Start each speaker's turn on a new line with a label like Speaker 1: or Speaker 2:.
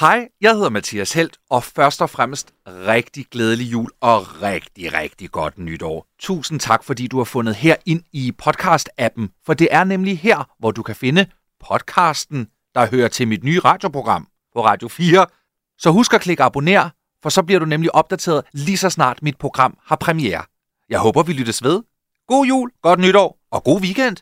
Speaker 1: Hej, jeg hedder Mathias Helt, og først og fremmest rigtig glædelig jul og rigtig, rigtig godt nytår. Tusind tak, fordi du har fundet her ind i podcast-appen, for det er nemlig her, hvor du kan finde podcasten, der hører til mit nye radioprogram på Radio 4. Så husk at klikke abonner, for så bliver du nemlig opdateret lige så snart mit program har premiere. Jeg håber, vi lyttes ved. God jul, godt nytår og god weekend.